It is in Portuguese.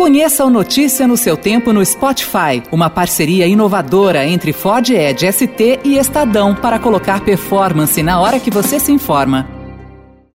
Conheça o Notícia no seu tempo no Spotify, uma parceria inovadora entre Ford Edge ST e Estadão para colocar performance na hora que você se informa.